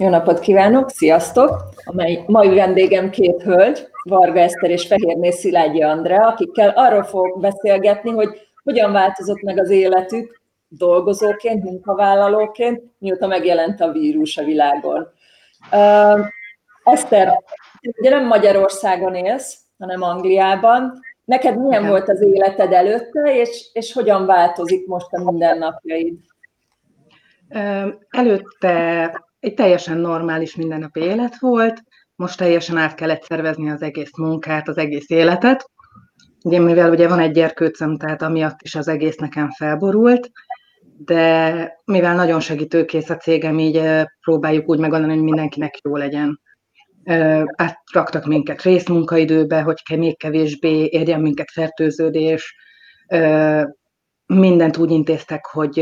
Jó napot kívánok, sziasztok! A mai vendégem két hölgy, Varga Eszter és Fehérné Szilágyi Andrea, akikkel arról fogok beszélgetni, hogy hogyan változott meg az életük dolgozóként, munkavállalóként, mióta megjelent a vírus a világon. Uh, Eszter, ugye nem Magyarországon élsz, hanem Angliában. Neked milyen Igen. volt az életed előtte, és, és hogyan változik most a mindennapjaid? Előtte egy teljesen normális mindennapi élet volt, most teljesen át kellett szervezni az egész munkát, az egész életet. Ugye, mivel ugye van egy gyerkőcöm, tehát amiatt is az egész nekem felborult, de mivel nagyon segítőkész a cégem, így próbáljuk úgy megoldani, hogy mindenkinek jó legyen. Átraktak minket részmunkaidőbe, hogy még kevésbé érjen minket fertőződés, mindent úgy intéztek, hogy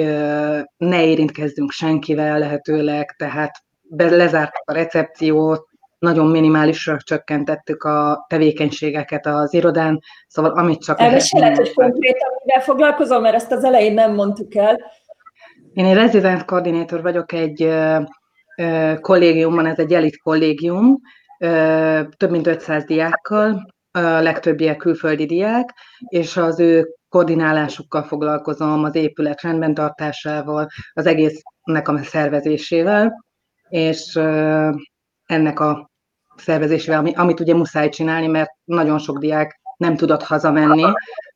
ne érintkezzünk senkivel lehetőleg, tehát lezártak a recepciót, nagyon minimálisra csökkentettük a tevékenységeket az irodán, szóval amit csak lehet. hogy konkrétan mivel foglalkozom, mert ezt az elején nem mondtuk el. Én egy resident koordinátor vagyok egy kollégiumban, ez egy elit kollégium, több mint 500 diákkal, a legtöbbiek külföldi diák, és az ő koordinálásukkal foglalkozom, az épület rendben tartásával, az egésznek a szervezésével, és ennek a szervezésével, amit ugye muszáj csinálni, mert nagyon sok diák nem tudott hazamenni,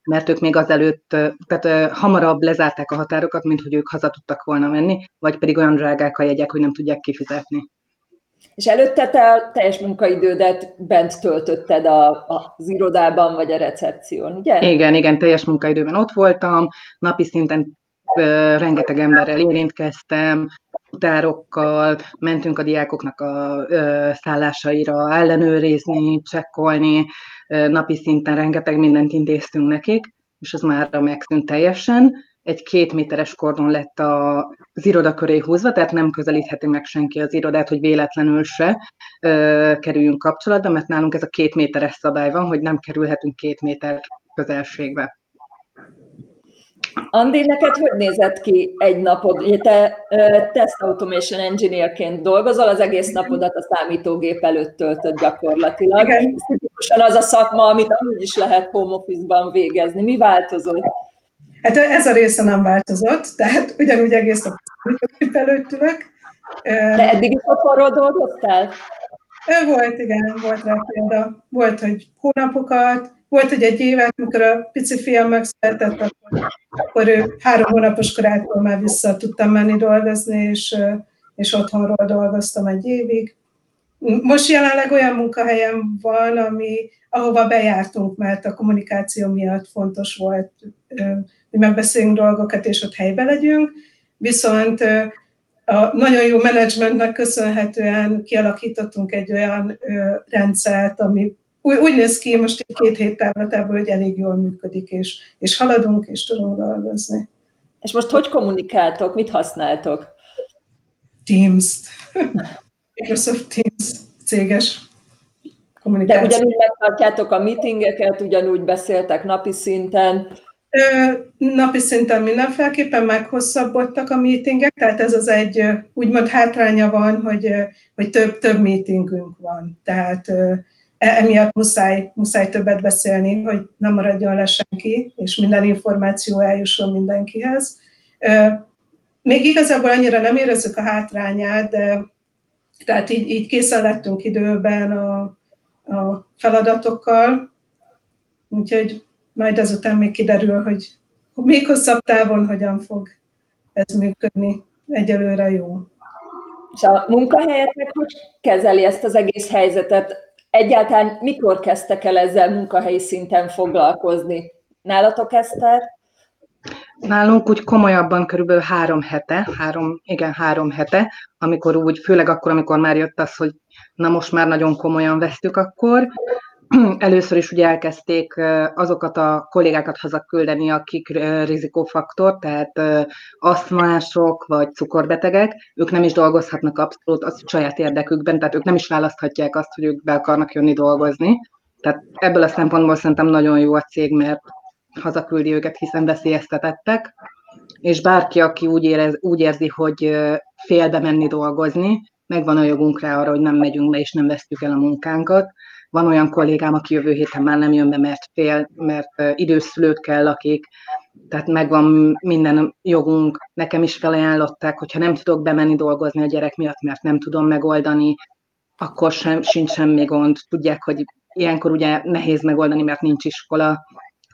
mert ők még azelőtt, tehát hamarabb lezárták a határokat, mint hogy ők haza tudtak volna menni, vagy pedig olyan drágák a jegyek, hogy nem tudják kifizetni. És előtte te a teljes munkaidődet bent töltötted a, az irodában, vagy a recepción, ugye? Igen, igen, teljes munkaidőben ott voltam, napi szinten ö, rengeteg emberrel érintkeztem, utárokkal, mentünk a diákoknak a ö, szállásaira ellenőrizni, csekkolni, ö, napi szinten rengeteg mindent intéztünk nekik, és az már megszűnt teljesen egy két méteres kordon lett az iroda köré húzva, tehát nem közelítheti meg senki az irodát, hogy véletlenül se ö, kerüljünk kapcsolatba, mert nálunk ez a két méteres szabály van, hogy nem kerülhetünk két méter közelségbe. Andi, neked hogy nézett ki egy napod? Te uh, Test Automation Engineerként dolgozol, az egész napodat a számítógép előtt töltött gyakorlatilag. Igen. az a szakma, amit amúgy is lehet home office-ban végezni. Mi változott? Hát ez a része nem változott, tehát ugyanúgy egész a előtt ülök. De eddig is otthonról dolgoztál? Volt, igen, volt rá példa. Volt, hogy hónapokat, volt, hogy egy évet, amikor a pici fiam megszületett, akkor, akkor ő három hónapos korától már vissza tudtam menni dolgozni, és, és otthonról dolgoztam egy évig. Most jelenleg olyan munkahelyem van, ami, ahova bejártunk, mert a kommunikáció miatt fontos volt hogy megbeszéljünk dolgokat, és ott helybe legyünk, viszont a nagyon jó menedzsmentnek köszönhetően kialakítottunk egy olyan rendszert, ami úgy, úgy néz ki most egy két hét távlatában, hogy elég jól működik, és, és haladunk, és tudunk dolgozni. És most hogy kommunikáltok? Mit használtok? Teams-t. Microsoft Teams céges kommunikáció. De ugyanúgy megtartjátok a meetingeket, ugyanúgy beszéltek napi szinten, Napi szinten mindenféleképpen meghosszabbodtak a meetingek, tehát ez az egy úgymond hátránya van, hogy, hogy több, több meetingünk van. Tehát e, emiatt muszáj, muszáj többet beszélni, hogy nem maradjon le senki, és minden információ eljusson mindenkihez. Még igazából annyira nem érezzük a hátrányát, de tehát így, így készen lettünk időben a, a feladatokkal, úgyhogy majd azután még kiderül, hogy még hosszabb távon hogyan fog ez működni. Egyelőre jó. És a munkahelyetek hogy kezeli ezt az egész helyzetet? Egyáltalán mikor kezdtek el ezzel munkahelyi szinten foglalkozni? Nálatok, Eszter? Nálunk úgy komolyabban körülbelül három hete, három, igen, három hete, amikor úgy, főleg akkor, amikor már jött az, hogy na most már nagyon komolyan vesztük akkor, először is ugye elkezdték azokat a kollégákat hazaküldeni, akik rizikófaktor, tehát asztmások vagy cukorbetegek, ők nem is dolgozhatnak abszolút az saját érdekükben, tehát ők nem is választhatják azt, hogy ők be akarnak jönni dolgozni. Tehát ebből a szempontból szerintem nagyon jó a cég, mert hazaküldi őket, hiszen veszélyeztetettek, és bárki, aki úgy, érez, úgy érzi, hogy félbe menni dolgozni, megvan a jogunk rá arra, hogy nem megyünk be és nem vesztjük el a munkánkat. Van olyan kollégám, aki jövő héten már nem jön be, mert fél, mert időszülőt kell, akik, tehát megvan minden jogunk. Nekem is felajánlották, hogyha nem tudok bemenni dolgozni a gyerek miatt, mert nem tudom megoldani, akkor sem, sincs semmi gond. Tudják, hogy ilyenkor ugye nehéz megoldani, mert nincs iskola.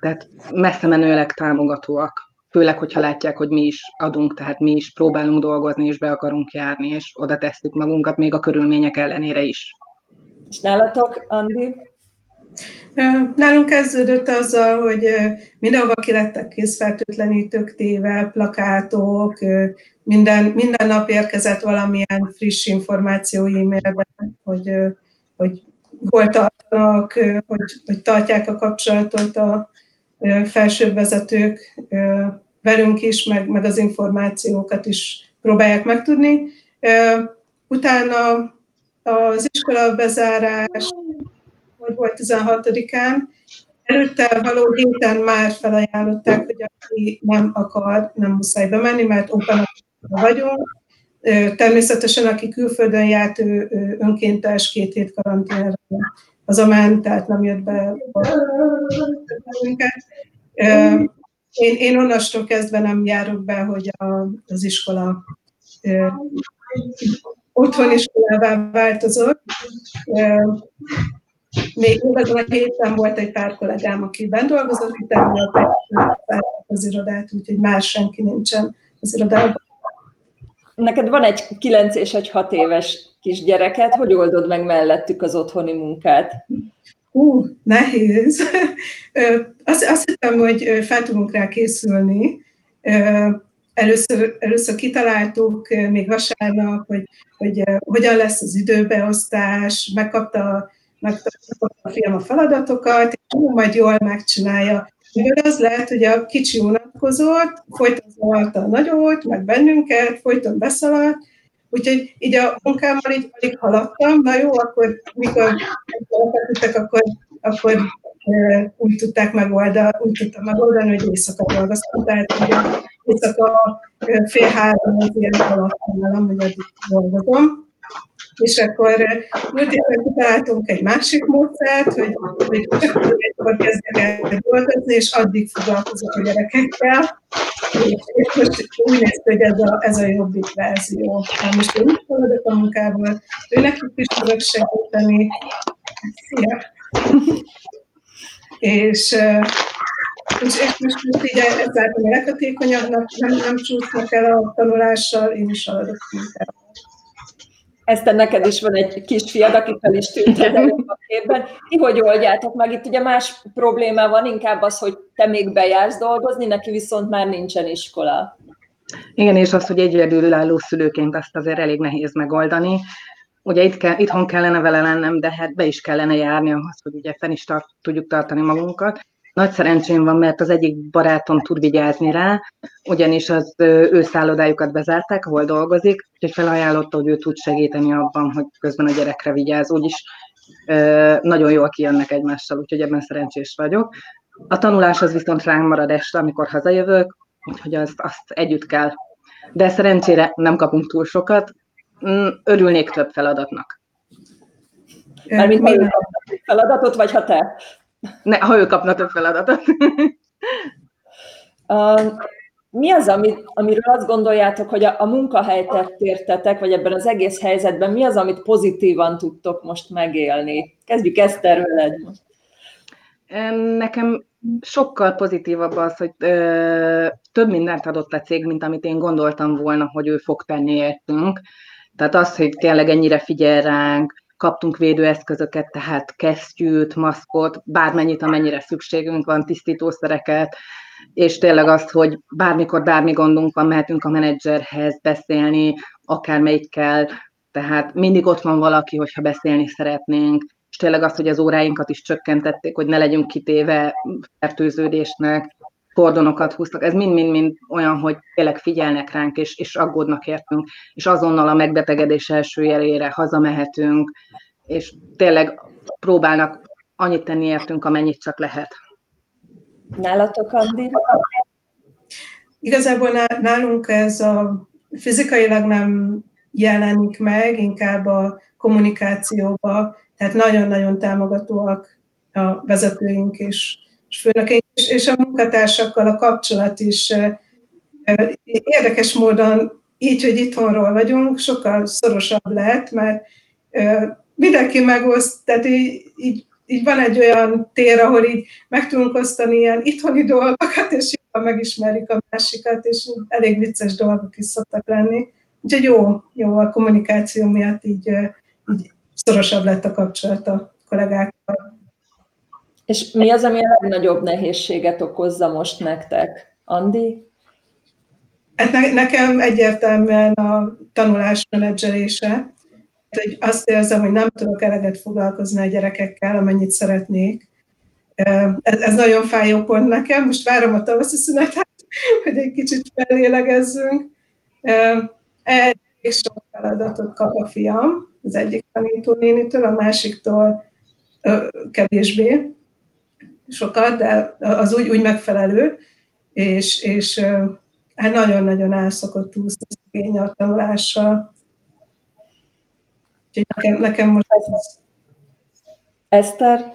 Tehát messze menőleg támogatóak. Főleg, hogyha látják, hogy mi is adunk, tehát mi is próbálunk dolgozni, és be akarunk járni, és oda tesszük magunkat, még a körülmények ellenére is. És nálatok, Andi? Nálunk kezdődött azzal, hogy mindenhova ki lettek készfertőtlenítők téve, plakátok, minden, minden nap érkezett valamilyen friss információ e-mailben, hogy, hogy hol tartanak, hogy, hogy tartják a kapcsolatot a felsőbb vezetők velünk is, meg, meg az információkat is próbálják megtudni. Utána az iskola bezárás, hogy volt 16-án, előtte való héten már felajánlották, hogy aki nem akar, nem muszáj bemenni, mert open vagyunk. Természetesen, aki külföldön járt, ő, önkéntes két hét karanténra ment, tehát nem jött be Én, én onnastól kezdve nem járok be, hogy a, az iskola otthon iskolává változott. Még azon a héten volt egy pár kollégám, aki bent dolgozott, utána az irodát, úgyhogy más senki nincsen az irodában. Neked van egy 9 és egy 6 éves kisgyereket, hogy oldod meg mellettük az otthoni munkát? Hú, nehéz. Azt, azt hittem, hogy fel tudunk rá készülni. Először, először kitaláltuk még vasárnap, hogy, hogy hogyan lesz az időbeosztás, megkapta, megkapta a film a feladatokat, és majd jól megcsinálja. Mivel az lehet, hogy a kicsi unatkozott, folyton zavarta a nagyot, meg bennünket, folyton beszaladt, úgyhogy így a munkámmal így alig haladtam, na jó, akkor mikor megfeküdtek, akkor, akkor úgy tudták megoldani, úgy tudtam megoldani, hogy éjszaka dolgoztam, tehát ugye éjszaka fél három az ilyen alatt nálam, hogy dolgozom. És akkor múlt évben kitaláltunk egy másik módszert, hogy, hogy csak egykor kezdek el dolgozni, és addig foglalkozok a gyerekekkel. És, most úgy néz hogy ez a, ez a jobbik verzió. Most én úgy haladok a munkából, nekik is tudok segíteni. Szia! és, és, és most, most így ezáltal a leghatékonyabbnak, nem, nem csúsznak el a tanulással, én is haladok munkával. Ezt neked is van egy kisfiad, aki fel is tűnt a képben. Ti hogy oldjátok meg? Itt ugye más probléma van, inkább az, hogy te még bejársz dolgozni, neki viszont már nincsen iskola. Igen, és az, hogy egyedülálló szülőként azt azért elég nehéz megoldani. Ugye itt kell, itthon kellene vele lennem, de hát be is kellene járni ahhoz, hogy ugye fenn is tart, tudjuk tartani magunkat. Nagy szerencsém van, mert az egyik barátom tud vigyázni rá, ugyanis az ő szállodájukat bezárták, ahol dolgozik, úgyhogy felajánlotta, hogy ő tud segíteni abban, hogy közben a gyerekre vigyáz. Úgyis nagyon jól kijönnek egymással, úgyhogy ebben szerencsés vagyok. A tanulás az viszont ránk marad este, amikor hazajövök, úgyhogy azt, azt együtt kell. De szerencsére nem kapunk túl sokat, mm, örülnék több feladatnak. Mármint mi feladatot, vagy ha te? Ne, ha ő kapna több feladatot. uh, mi az, amit, amiről azt gondoljátok, hogy a, a munkahelyet értetek, vagy ebben az egész helyzetben mi az, amit pozitívan tudtok most megélni? Kezdjük Eszter veled most. Nekem sokkal pozitívabb az, hogy ö, több mindent adott a cég, mint amit én gondoltam volna, hogy ő fog tenni értünk. Tehát az, hogy tényleg ennyire figyel ránk, kaptunk védőeszközöket, tehát kesztyűt, maszkot, bármennyit, amennyire szükségünk van, tisztítószereket, és tényleg azt, hogy bármikor bármi gondunk van, mehetünk a menedzserhez beszélni, akármelyikkel, tehát mindig ott van valaki, hogyha beszélni szeretnénk, és tényleg azt, hogy az óráinkat is csökkentették, hogy ne legyünk kitéve fertőződésnek, kordonokat húztak, ez mind-mind-mind olyan, hogy tényleg figyelnek ránk, és, és aggódnak értünk, és azonnal a megbetegedés első jelére hazamehetünk, és tényleg próbálnak annyit tenni értünk, amennyit csak lehet. Nálatok, Andi? Igazából nálunk ez a fizikailag nem jelenik meg, inkább a kommunikációba, tehát nagyon-nagyon támogatóak a vezetőink és, és főnökeink, és, és a munkatársakkal a kapcsolat is érdekes módon így, hogy itthonról vagyunk, sokkal szorosabb lehet, mert mindenki megoszt, tehát így, így, így van egy olyan tér, ahol így meg tudunk osztani ilyen itthoni dolgokat, és jobban megismerik a másikat, és elég vicces dolgok is szoktak lenni. Úgyhogy jó, jó a kommunikáció miatt így, így szorosabb lett a kapcsolat a kollégákkal. És mi az, ami a legnagyobb nehézséget okozza most nektek? Andi? Hát ne, nekem egyértelműen a tanulás menedzselése. Hogy azt érzem, hogy nem tudok eleget foglalkozni a gyerekekkel, amennyit szeretnék. Ez, ez nagyon fájó pont nekem. Most várom a tavaszi szünetet, hogy egy kicsit felélegezzünk. Elég sok feladatot kap a fiam, az egyik tanítónénitől, a másiktól kevésbé sokat, de az úgy, úgy megfelelő, és, és hát nagyon-nagyon elszokott úszni szegény a tanulással. Úgyhogy nekem, nekem most ez... Eszter?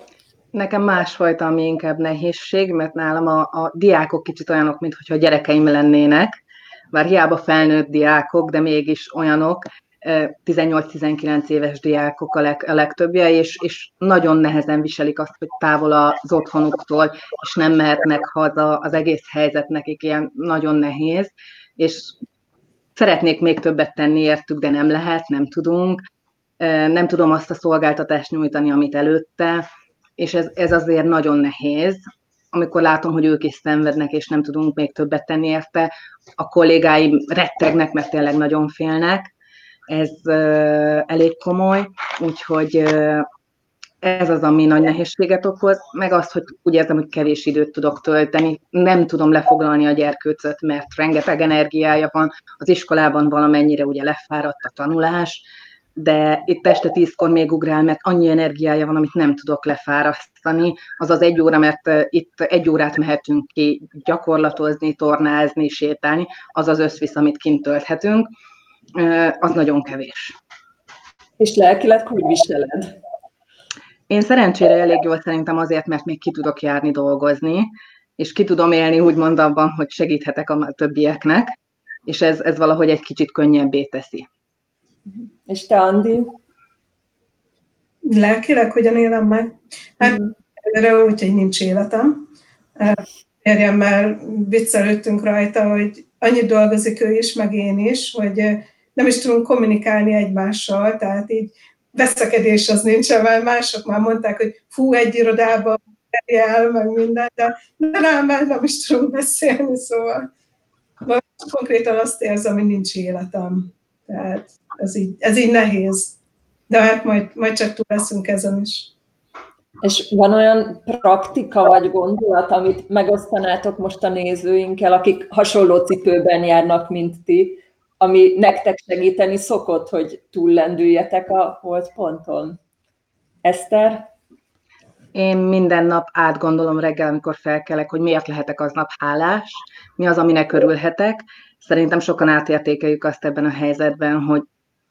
Nekem másfajta, ami inkább nehézség, mert nálam a, a diákok kicsit olyanok, mintha gyerekeim lennének, bár hiába felnőtt diákok, de mégis olyanok, 18-19 éves diákok a, leg, a legtöbbje, és, és nagyon nehezen viselik azt, hogy távol az otthonuktól, és nem mehetnek haza, az egész helyzet nekik ilyen nagyon nehéz, és szeretnék még többet tenni értük, de nem lehet, nem tudunk, nem tudom azt a szolgáltatást nyújtani, amit előtte, és ez, ez azért nagyon nehéz, amikor látom, hogy ők is szenvednek, és nem tudunk még többet tenni érte, a kollégáim rettegnek, mert tényleg nagyon félnek, ez elég komoly, úgyhogy ez az, ami nagy nehézséget okoz, meg azt, hogy úgy érzem, hogy kevés időt tudok tölteni, nem tudom lefoglalni a gyerkőcöt, mert rengeteg energiája van, az iskolában valamennyire ugye lefáradt a tanulás, de itt este tízkor még ugrál, mert annyi energiája van, amit nem tudok lefárasztani. Az az egy óra, mert itt egy órát mehetünk ki gyakorlatozni, tornázni, sétálni, az az összvisz, amit kint tölthetünk az nagyon kevés. És lelkileg hogy viseled? Én szerencsére elég jól szerintem azért, mert még ki tudok járni dolgozni, és ki tudom élni úgymond abban, hogy segíthetek a többieknek, és ez, ez valahogy egy kicsit könnyebbé teszi. És te, Andi? Lelkileg hogyan élem meg? Hát mm. erre úgy, hogy nincs életem. Férjemmel viccelődtünk rajta, hogy annyit dolgozik ő is, meg én is, hogy nem is tudunk kommunikálni egymással, tehát így veszekedés az nincsen, mert mások már mondták, hogy fú, egy irodába el, meg minden, de nem, mert nem is tudunk beszélni, szóval most konkrétan azt érzem, hogy nincs életem. Tehát ez így, ez így nehéz. De hát majd, majd csak túl leszünk ezen is. És van olyan praktika vagy gondolat, amit megosztanátok most a nézőinkkel, akik hasonló cipőben járnak, mint ti, ami nektek segíteni szokott, hogy túllendüljetek a holdponton? Eszter? Én minden nap átgondolom reggel, amikor felkelek, hogy miért lehetek aznap hálás, mi az, aminek örülhetek. Szerintem sokan átértékeljük azt ebben a helyzetben, hogy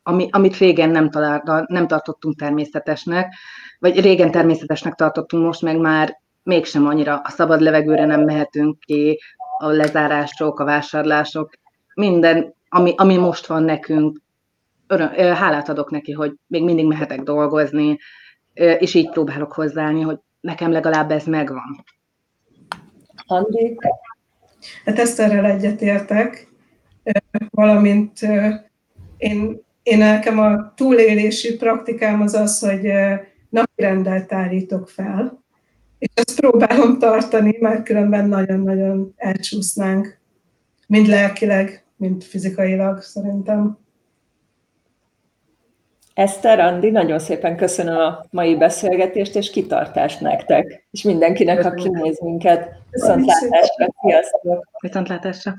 ami, amit régen nem, talál, nem tartottunk természetesnek, vagy régen természetesnek tartottunk, most meg már mégsem annyira a szabad levegőre nem mehetünk ki, a lezárások, a vásárlások, minden ami, ami most van nekünk, öröm, hálát adok neki, hogy még mindig mehetek dolgozni, és így próbálok hozzáállni, hogy nekem legalább ez megvan. Andi? Hát ezt erről egyetértek, valamint én, én nekem a túlélési praktikám az az, hogy napi rendelt állítok fel, és ezt próbálom tartani, mert különben nagyon-nagyon elcsúsznánk, mind lelkileg, mint fizikailag szerintem. Eszter, Andi, nagyon szépen köszönöm a mai beszélgetést, és kitartást nektek, és mindenkinek, aki néz minket. Viszontlátásra, sziasztok! Viszontlátásra!